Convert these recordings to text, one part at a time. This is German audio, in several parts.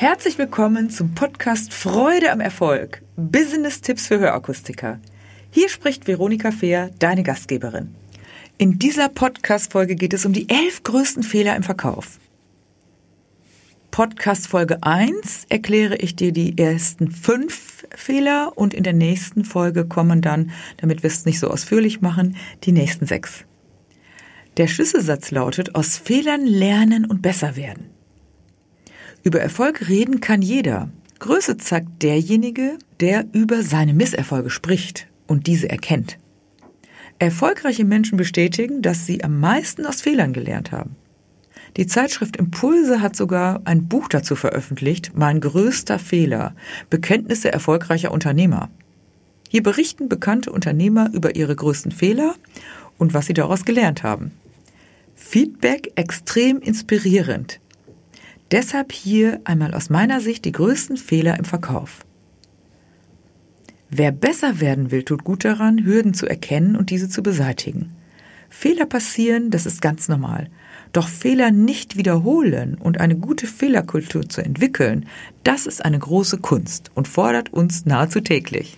Herzlich willkommen zum Podcast Freude am Erfolg. Business-Tipps für Hörakustiker. Hier spricht Veronika Fehr, deine Gastgeberin. In dieser Podcast-Folge geht es um die elf größten Fehler im Verkauf. Podcast Folge 1 erkläre ich dir die ersten fünf Fehler und in der nächsten Folge kommen dann, damit wir es nicht so ausführlich machen, die nächsten sechs. Der Schlüsselsatz lautet, aus Fehlern lernen und besser werden. Über Erfolg reden kann jeder. Größe zeigt derjenige, der über seine Misserfolge spricht und diese erkennt. Erfolgreiche Menschen bestätigen, dass sie am meisten aus Fehlern gelernt haben. Die Zeitschrift Impulse hat sogar ein Buch dazu veröffentlicht, Mein größter Fehler, Bekenntnisse erfolgreicher Unternehmer. Hier berichten bekannte Unternehmer über ihre größten Fehler und was sie daraus gelernt haben. Feedback extrem inspirierend. Deshalb hier einmal aus meiner Sicht die größten Fehler im Verkauf. Wer besser werden will, tut gut daran, Hürden zu erkennen und diese zu beseitigen. Fehler passieren, das ist ganz normal. Doch Fehler nicht wiederholen und eine gute Fehlerkultur zu entwickeln, das ist eine große Kunst und fordert uns nahezu täglich.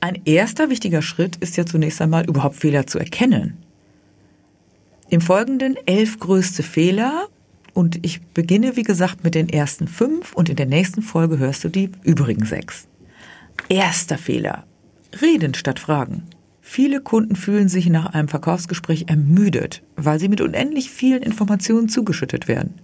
Ein erster wichtiger Schritt ist ja zunächst einmal überhaupt Fehler zu erkennen. Im Folgenden elf größte Fehler und ich beginne, wie gesagt, mit den ersten fünf und in der nächsten Folge hörst du die übrigen sechs. Erster Fehler. Reden statt Fragen. Viele Kunden fühlen sich nach einem Verkaufsgespräch ermüdet, weil sie mit unendlich vielen Informationen zugeschüttet werden.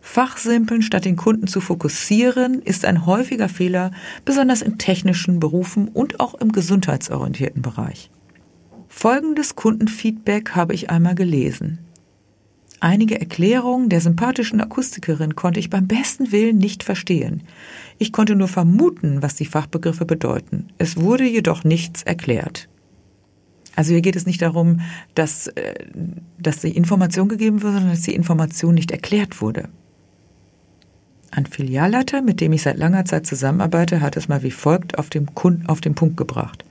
Fachsimpeln statt den Kunden zu fokussieren ist ein häufiger Fehler, besonders in technischen Berufen und auch im gesundheitsorientierten Bereich. Folgendes Kundenfeedback habe ich einmal gelesen. Einige Erklärungen der sympathischen Akustikerin konnte ich beim besten Willen nicht verstehen. Ich konnte nur vermuten, was die Fachbegriffe bedeuten. Es wurde jedoch nichts erklärt. Also hier geht es nicht darum, dass, äh, dass die Information gegeben wurde, sondern dass die Information nicht erklärt wurde. Ein Filialleiter, mit dem ich seit langer Zeit zusammenarbeite, hat es mal wie folgt auf dem, Kunden, auf den Punkt gebracht.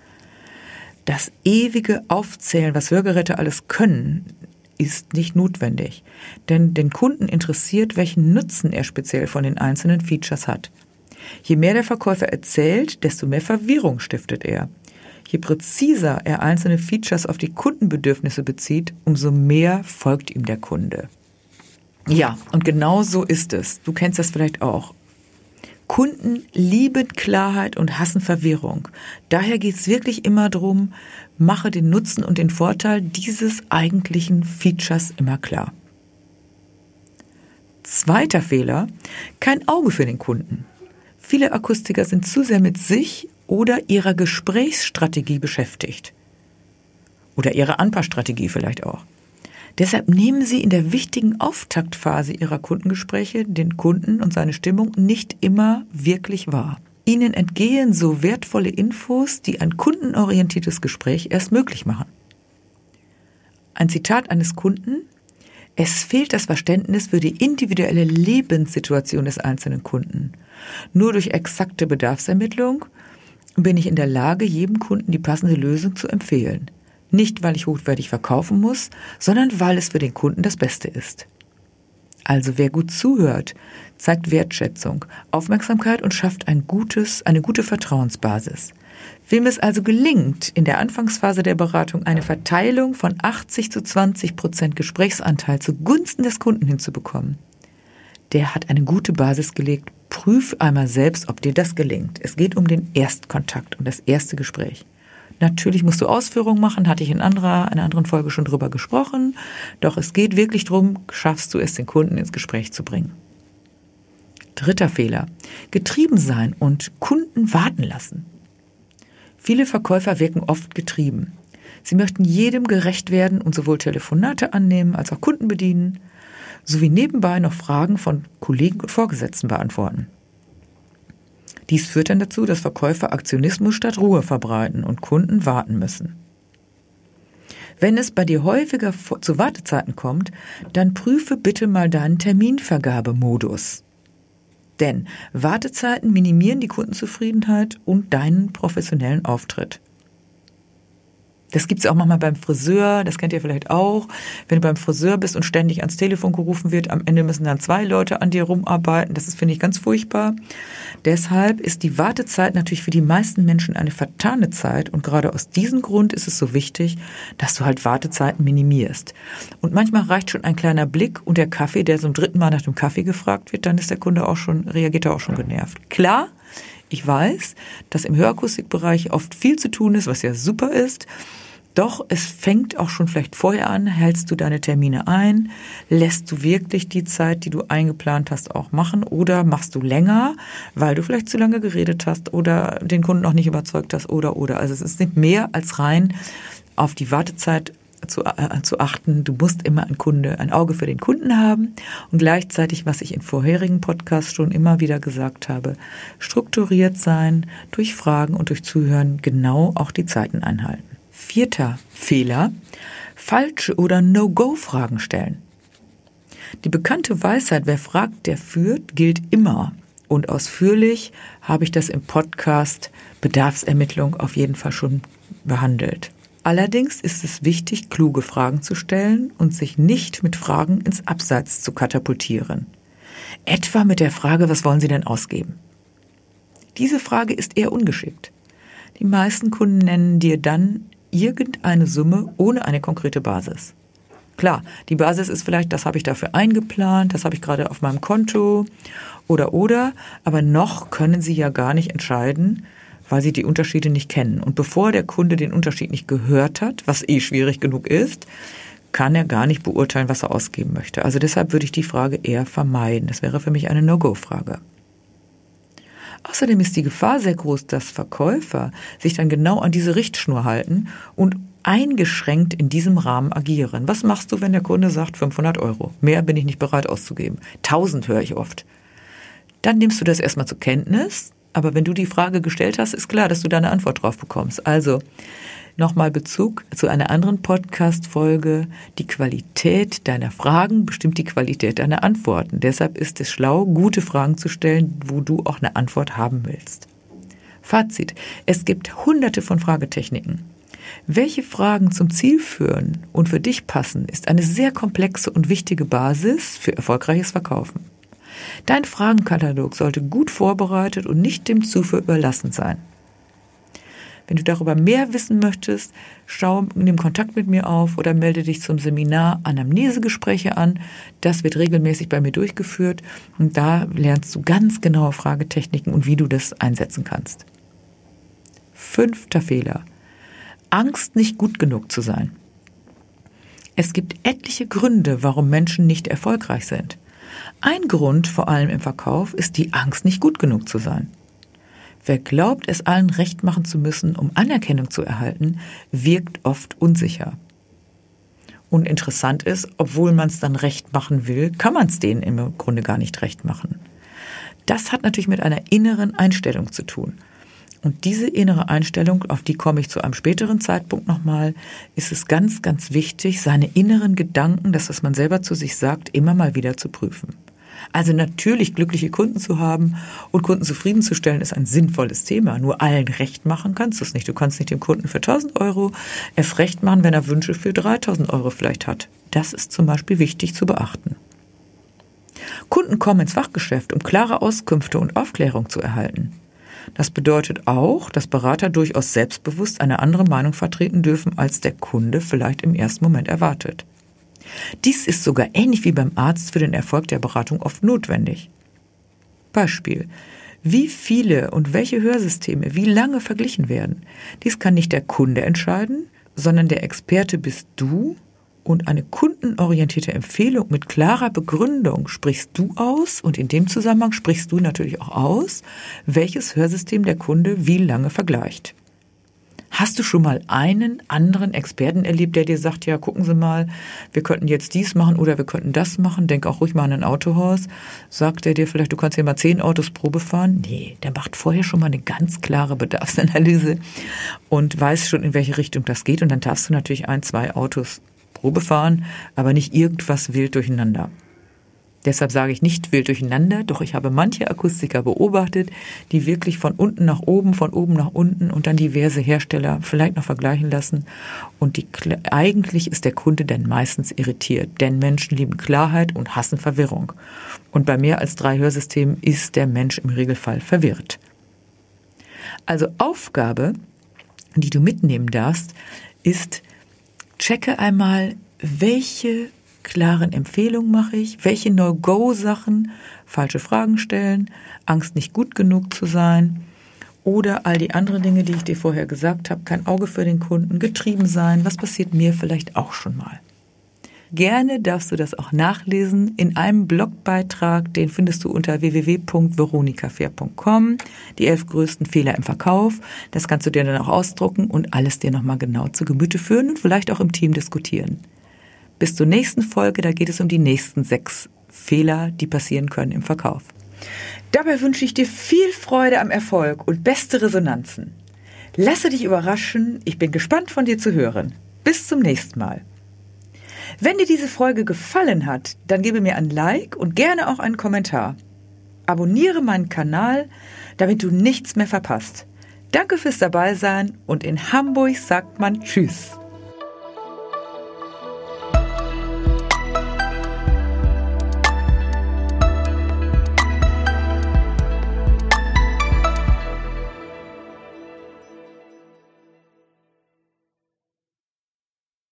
Das ewige Aufzählen, was Hörgeräte alles können, ist nicht notwendig, denn den Kunden interessiert, welchen Nutzen er speziell von den einzelnen Features hat. Je mehr der Verkäufer erzählt, desto mehr Verwirrung stiftet er. Je präziser er einzelne Features auf die Kundenbedürfnisse bezieht, umso mehr folgt ihm der Kunde. Ja, und genau so ist es. Du kennst das vielleicht auch. Kunden lieben Klarheit und hassen Verwirrung. Daher geht es wirklich immer darum, mache den Nutzen und den Vorteil dieses eigentlichen Features immer klar. Zweiter Fehler, kein Auge für den Kunden. Viele Akustiker sind zu sehr mit sich oder ihrer Gesprächsstrategie beschäftigt. Oder ihrer Anpassstrategie vielleicht auch. Deshalb nehmen Sie in der wichtigen Auftaktphase Ihrer Kundengespräche den Kunden und seine Stimmung nicht immer wirklich wahr. Ihnen entgehen so wertvolle Infos, die ein kundenorientiertes Gespräch erst möglich machen. Ein Zitat eines Kunden Es fehlt das Verständnis für die individuelle Lebenssituation des einzelnen Kunden. Nur durch exakte Bedarfsermittlung bin ich in der Lage, jedem Kunden die passende Lösung zu empfehlen. Nicht, weil ich hochwertig verkaufen muss, sondern weil es für den Kunden das Beste ist. Also wer gut zuhört, zeigt Wertschätzung, Aufmerksamkeit und schafft ein gutes, eine gute Vertrauensbasis. Wem es also gelingt, in der Anfangsphase der Beratung eine Verteilung von 80 zu 20 Prozent Gesprächsanteil zugunsten des Kunden hinzubekommen, der hat eine gute Basis gelegt. Prüf einmal selbst, ob dir das gelingt. Es geht um den Erstkontakt, um das erste Gespräch. Natürlich musst du Ausführungen machen, hatte ich in anderer, einer anderen Folge schon drüber gesprochen. Doch es geht wirklich darum, schaffst du es, den Kunden ins Gespräch zu bringen. Dritter Fehler. Getrieben sein und Kunden warten lassen. Viele Verkäufer wirken oft getrieben. Sie möchten jedem gerecht werden und sowohl Telefonate annehmen als auch Kunden bedienen, sowie nebenbei noch Fragen von Kollegen und Vorgesetzten beantworten. Dies führt dann dazu, dass Verkäufer Aktionismus statt Ruhe verbreiten und Kunden warten müssen. Wenn es bei dir häufiger zu Wartezeiten kommt, dann prüfe bitte mal deinen Terminvergabemodus. Denn Wartezeiten minimieren die Kundenzufriedenheit und deinen professionellen Auftritt. Das gibt's auch manchmal beim Friseur, das kennt ihr vielleicht auch. Wenn du beim Friseur bist und ständig ans Telefon gerufen wird, am Ende müssen dann zwei Leute an dir rumarbeiten. Das ist, finde ich, ganz furchtbar. Deshalb ist die Wartezeit natürlich für die meisten Menschen eine vertane Zeit und gerade aus diesem Grund ist es so wichtig, dass du halt Wartezeiten minimierst. Und manchmal reicht schon ein kleiner Blick und der Kaffee, der zum dritten Mal nach dem Kaffee gefragt wird, dann ist der Kunde auch schon, reagiert er auch schon genervt. Klar, ich weiß, dass im Hörakustikbereich oft viel zu tun ist, was ja super ist. Doch es fängt auch schon vielleicht vorher an, hältst du deine Termine ein, lässt du wirklich die Zeit, die du eingeplant hast, auch machen oder machst du länger, weil du vielleicht zu lange geredet hast oder den Kunden noch nicht überzeugt hast oder oder. Also es ist nicht mehr als rein auf die Wartezeit zu, äh, zu achten. Du musst immer ein Kunde, ein Auge für den Kunden haben und gleichzeitig, was ich in vorherigen Podcasts schon immer wieder gesagt habe, strukturiert sein, durch Fragen und durch Zuhören genau auch die Zeiten einhalten. Vierter Fehler, falsche oder No-Go-Fragen stellen. Die bekannte Weisheit, wer fragt, der führt, gilt immer. Und ausführlich habe ich das im Podcast Bedarfsermittlung auf jeden Fall schon behandelt. Allerdings ist es wichtig, kluge Fragen zu stellen und sich nicht mit Fragen ins Abseits zu katapultieren. Etwa mit der Frage, was wollen Sie denn ausgeben? Diese Frage ist eher ungeschickt. Die meisten Kunden nennen dir dann irgendeine Summe ohne eine konkrete Basis. Klar, die Basis ist vielleicht, das habe ich dafür eingeplant, das habe ich gerade auf meinem Konto oder oder, aber noch können Sie ja gar nicht entscheiden, weil sie die Unterschiede nicht kennen. Und bevor der Kunde den Unterschied nicht gehört hat, was eh schwierig genug ist, kann er gar nicht beurteilen, was er ausgeben möchte. Also deshalb würde ich die Frage eher vermeiden. Das wäre für mich eine No-Go-Frage. Außerdem ist die Gefahr sehr groß, dass Verkäufer sich dann genau an diese Richtschnur halten und eingeschränkt in diesem Rahmen agieren. Was machst du, wenn der Kunde sagt 500 Euro? Mehr bin ich nicht bereit auszugeben. 1000 höre ich oft. Dann nimmst du das erstmal zur Kenntnis, aber wenn du die Frage gestellt hast, ist klar, dass du da eine Antwort drauf bekommst. Also nochmal Bezug zu einer anderen Podcast-Folge. Die Qualität deiner Fragen bestimmt die Qualität deiner Antworten. Deshalb ist es schlau, gute Fragen zu stellen, wo du auch eine Antwort haben willst. Fazit. Es gibt hunderte von Fragetechniken. Welche Fragen zum Ziel führen und für dich passen, ist eine sehr komplexe und wichtige Basis für erfolgreiches Verkaufen. Dein Fragenkatalog sollte gut vorbereitet und nicht dem Zufall überlassen sein. Wenn du darüber mehr wissen möchtest, schau, nimm Kontakt mit mir auf oder melde dich zum Seminar Anamnesegespräche an. Das wird regelmäßig bei mir durchgeführt und da lernst du ganz genaue Fragetechniken und wie du das einsetzen kannst. Fünfter Fehler. Angst, nicht gut genug zu sein. Es gibt etliche Gründe, warum Menschen nicht erfolgreich sind. Ein Grund, vor allem im Verkauf, ist die Angst, nicht gut genug zu sein. Wer glaubt, es allen recht machen zu müssen, um Anerkennung zu erhalten, wirkt oft unsicher. Und interessant ist, obwohl man es dann recht machen will, kann man es denen im Grunde gar nicht recht machen. Das hat natürlich mit einer inneren Einstellung zu tun. Und diese innere Einstellung, auf die komme ich zu einem späteren Zeitpunkt nochmal, ist es ganz, ganz wichtig, seine inneren Gedanken, das, was man selber zu sich sagt, immer mal wieder zu prüfen. Also natürlich glückliche Kunden zu haben und Kunden zufriedenzustellen ist ein sinnvolles Thema. Nur allen recht machen kannst du es nicht. Du kannst nicht dem Kunden für 1000 Euro es recht machen, wenn er Wünsche für 3000 Euro vielleicht hat. Das ist zum Beispiel wichtig zu beachten. Kunden kommen ins Fachgeschäft, um klare Auskünfte und Aufklärung zu erhalten. Das bedeutet auch, dass Berater durchaus selbstbewusst eine andere Meinung vertreten dürfen, als der Kunde vielleicht im ersten Moment erwartet. Dies ist sogar ähnlich wie beim Arzt für den Erfolg der Beratung oft notwendig. Beispiel. Wie viele und welche Hörsysteme wie lange verglichen werden, dies kann nicht der Kunde entscheiden, sondern der Experte bist du und eine kundenorientierte Empfehlung mit klarer Begründung sprichst du aus und in dem Zusammenhang sprichst du natürlich auch aus, welches Hörsystem der Kunde wie lange vergleicht. Hast du schon mal einen anderen Experten erlebt, der dir sagt, ja, gucken Sie mal, wir könnten jetzt dies machen oder wir könnten das machen, denk auch ruhig mal an ein Autohaus. Sagt er dir vielleicht, du kannst hier mal zehn Autos Probe fahren? Nee, der macht vorher schon mal eine ganz klare Bedarfsanalyse und weiß schon, in welche Richtung das geht. Und dann darfst du natürlich ein, zwei Autos Probe fahren, aber nicht irgendwas wild durcheinander. Deshalb sage ich nicht wild durcheinander, doch ich habe manche Akustiker beobachtet, die wirklich von unten nach oben, von oben nach unten und dann diverse Hersteller vielleicht noch vergleichen lassen. Und die, eigentlich ist der Kunde dann meistens irritiert, denn Menschen lieben Klarheit und hassen Verwirrung. Und bei mehr als drei Hörsystemen ist der Mensch im Regelfall verwirrt. Also Aufgabe, die du mitnehmen darfst, ist, checke einmal, welche klaren Empfehlungen mache ich, welche No-Go-Sachen, falsche Fragen stellen, Angst nicht gut genug zu sein oder all die anderen Dinge, die ich dir vorher gesagt habe, kein Auge für den Kunden, getrieben sein, was passiert mir vielleicht auch schon mal. Gerne darfst du das auch nachlesen in einem Blogbeitrag, den findest du unter www.veronikafair.com. Die elf größten Fehler im Verkauf. Das kannst du dir dann auch ausdrucken und alles dir nochmal genau zu Gemüte führen und vielleicht auch im Team diskutieren. Bis zur nächsten Folge, da geht es um die nächsten sechs Fehler, die passieren können im Verkauf. Dabei wünsche ich dir viel Freude am Erfolg und beste Resonanzen. Lasse dich überraschen, ich bin gespannt von dir zu hören. Bis zum nächsten Mal. Wenn dir diese Folge gefallen hat, dann gebe mir ein Like und gerne auch einen Kommentar. Abonniere meinen Kanal, damit du nichts mehr verpasst. Danke fürs Dabeisein und in Hamburg sagt man Tschüss.